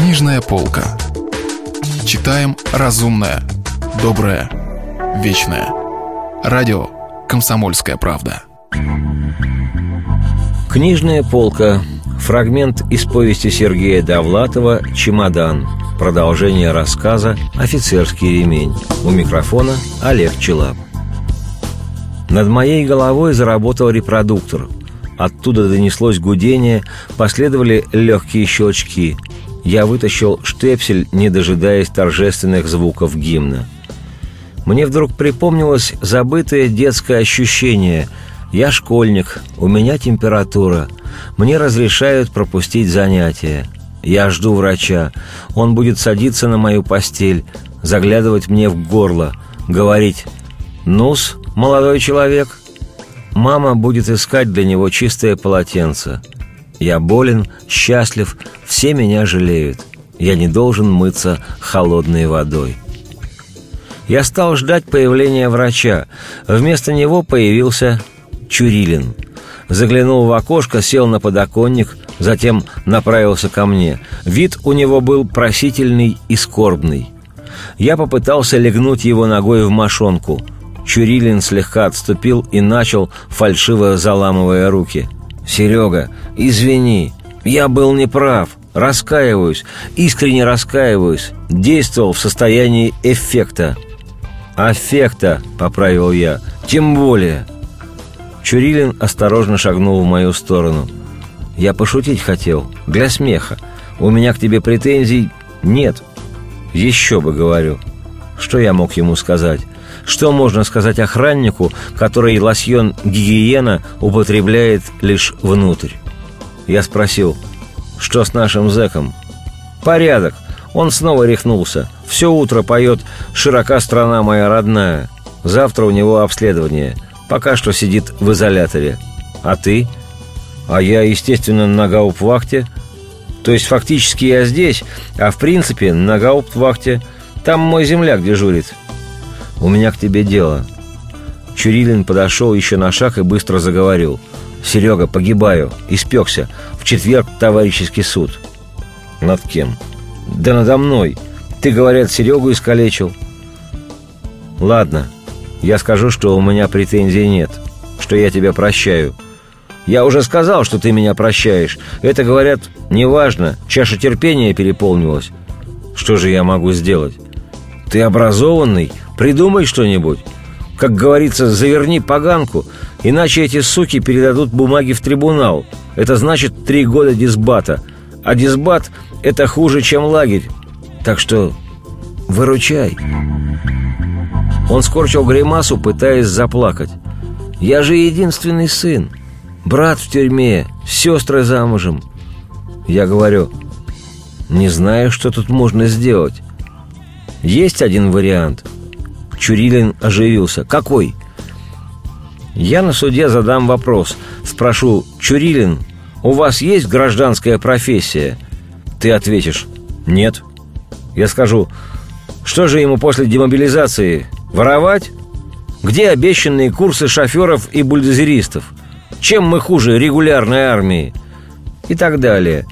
Книжная полка. Читаем разумное, доброе, вечное. Радио «Комсомольская правда». Книжная полка. Фрагмент из повести Сергея Довлатова «Чемодан». Продолжение рассказа «Офицерский ремень». У микрофона Олег Челап. Над моей головой заработал репродуктор. Оттуда донеслось гудение, последовали легкие щелчки. Я вытащил штепсель, не дожидаясь торжественных звуков гимна. Мне вдруг припомнилось забытое детское ощущение. Я школьник, у меня температура. Мне разрешают пропустить занятия. Я жду врача. Он будет садиться на мою постель, заглядывать мне в горло, говорить «Нус, молодой человек?» Мама будет искать для него чистое полотенце. Я болен, счастлив, все меня жалеют. Я не должен мыться холодной водой. Я стал ждать появления врача. Вместо него появился Чурилин. Заглянул в окошко, сел на подоконник, затем направился ко мне. Вид у него был просительный и скорбный. Я попытался легнуть его ногой в мошонку – Чурилин слегка отступил и начал, фальшиво заламывая руки. «Серега, извини, я был неправ, раскаиваюсь, искренне раскаиваюсь, действовал в состоянии эффекта». «Аффекта», — поправил я, — «тем более». Чурилин осторожно шагнул в мою сторону. «Я пошутить хотел, для смеха. У меня к тебе претензий нет». «Еще бы, говорю». Что я мог ему сказать? Что можно сказать охраннику, который лосьон гигиена употребляет лишь внутрь? Я спросил, что с нашим зэком? Порядок. Он снова рехнулся. Все утро поет «Широка страна моя родная». Завтра у него обследование. Пока что сидит в изоляторе. А ты? А я, естественно, на гауптвахте. То есть фактически я здесь, а в принципе на гауптвахте. Там мой земляк дежурит. «У меня к тебе дело». Чурилин подошел еще на шаг и быстро заговорил. «Серега, погибаю. Испекся. В четверг товарищеский суд». «Над кем?» «Да надо мной. Ты, говорят, Серегу искалечил». «Ладно. Я скажу, что у меня претензий нет. Что я тебя прощаю». «Я уже сказал, что ты меня прощаешь. Это, говорят, неважно. Чаша терпения переполнилась». «Что же я могу сделать?» «Ты образованный, Придумай что-нибудь. Как говорится, заверни поганку, иначе эти суки передадут бумаги в трибунал. Это значит три года дисбата. А дисбат – это хуже, чем лагерь. Так что выручай. Он скорчил гримасу, пытаясь заплакать. «Я же единственный сын. Брат в тюрьме, сестры замужем». Я говорю, «Не знаю, что тут можно сделать. Есть один вариант – Чурилин оживился. «Какой?» «Я на суде задам вопрос. Спрошу, Чурилин, у вас есть гражданская профессия?» Ты ответишь «Нет». Я скажу «Что же ему после демобилизации? Воровать? Где обещанные курсы шоферов и бульдозеристов? Чем мы хуже регулярной армии?» И так далее.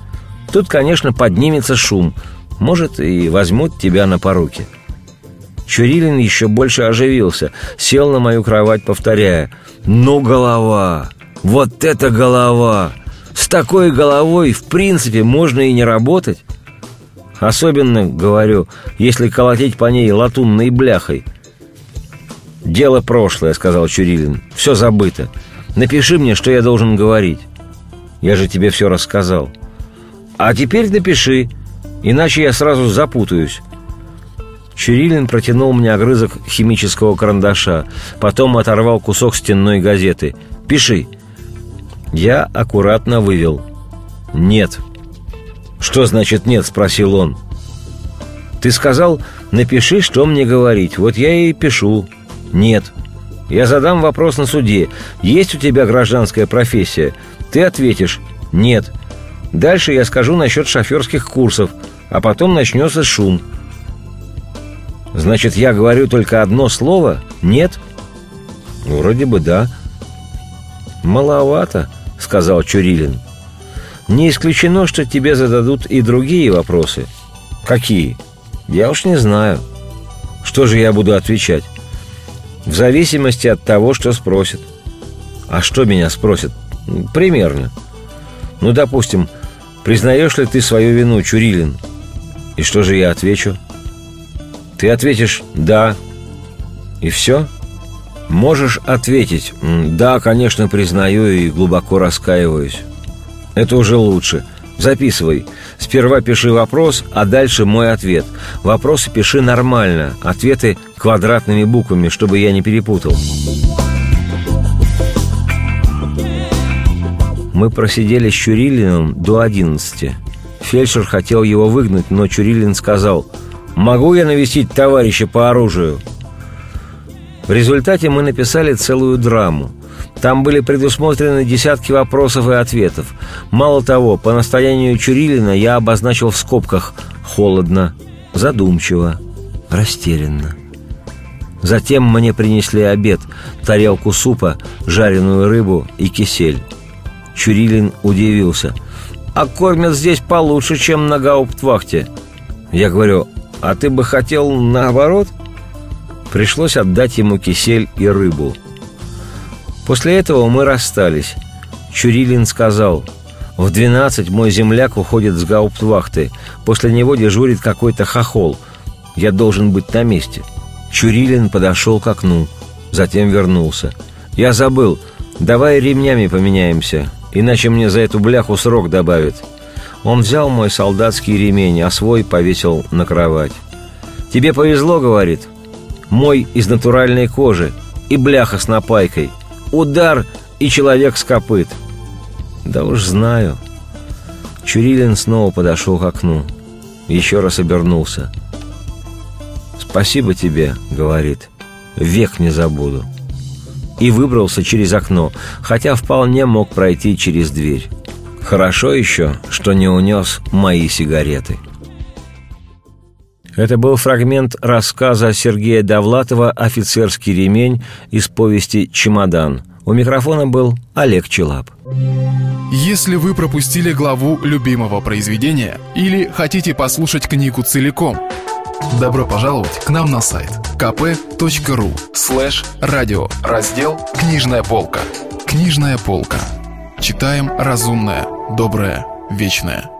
Тут, конечно, поднимется шум. Может, и возьмут тебя на поруки. Чурилин еще больше оживился, сел на мою кровать, повторяя «Ну, голова! Вот это голова! С такой головой, в принципе, можно и не работать!» Особенно, говорю, если колотить по ней латунной бляхой. «Дело прошлое», — сказал Чурилин. «Все забыто. Напиши мне, что я должен говорить. Я же тебе все рассказал. А теперь напиши, иначе я сразу запутаюсь. Чурилин протянул мне огрызок химического карандаша, потом оторвал кусок стенной газеты. «Пиши». Я аккуратно вывел. «Нет». «Что значит нет?» – спросил он. «Ты сказал, напиши, что мне говорить. Вот я и пишу. Нет. Я задам вопрос на суде. Есть у тебя гражданская профессия? Ты ответишь «нет». Дальше я скажу насчет шоферских курсов, а потом начнется шум – Значит, я говорю только одно слово? Нет? Ну, вроде бы да. Маловато, сказал Чурилин. Не исключено, что тебе зададут и другие вопросы – Какие? Я уж не знаю. Что же я буду отвечать? В зависимости от того, что спросят. А что меня спросят? Примерно. Ну, допустим, признаешь ли ты свою вину, Чурилин? И что же я отвечу? Ты ответишь «да». И все? Можешь ответить «да, конечно, признаю и глубоко раскаиваюсь». Это уже лучше. Записывай. Сперва пиши вопрос, а дальше мой ответ. Вопросы пиши нормально, ответы квадратными буквами, чтобы я не перепутал. Мы просидели с Чурилиным до одиннадцати. Фельдшер хотел его выгнать, но Чурилин сказал «Могу я навестить товарища по оружию?» В результате мы написали целую драму. Там были предусмотрены десятки вопросов и ответов. Мало того, по настоянию Чурилина я обозначил в скобках «холодно», «задумчиво», «растерянно». Затем мне принесли обед, тарелку супа, жареную рыбу и кисель. Чурилин удивился. «А кормят здесь получше, чем на гауптвахте». Я говорю, «А ты бы хотел наоборот?» Пришлось отдать ему кисель и рыбу. После этого мы расстались. Чурилин сказал, «В двенадцать мой земляк уходит с гауптвахты. После него дежурит какой-то хохол. Я должен быть на месте». Чурилин подошел к окну, затем вернулся. «Я забыл. Давай ремнями поменяемся, иначе мне за эту бляху срок добавят». Он взял мой солдатский ремень, а свой повесил на кровать. «Тебе повезло», — говорит. «Мой из натуральной кожи и бляха с напайкой. Удар и человек с копыт». «Да уж знаю». Чурилин снова подошел к окну. Еще раз обернулся. «Спасибо тебе», — говорит. «Век не забуду» и выбрался через окно, хотя вполне мог пройти через дверь. Хорошо еще, что не унес мои сигареты. Это был фрагмент рассказа Сергея Довлатова «Офицерский ремень» из повести «Чемодан». У микрофона был Олег Челап. Если вы пропустили главу любимого произведения или хотите послушать книгу целиком, добро пожаловать к нам на сайт kp.ru слэш радио раздел «Книжная полка». «Книжная полка». Читаем разумное, доброе, вечное –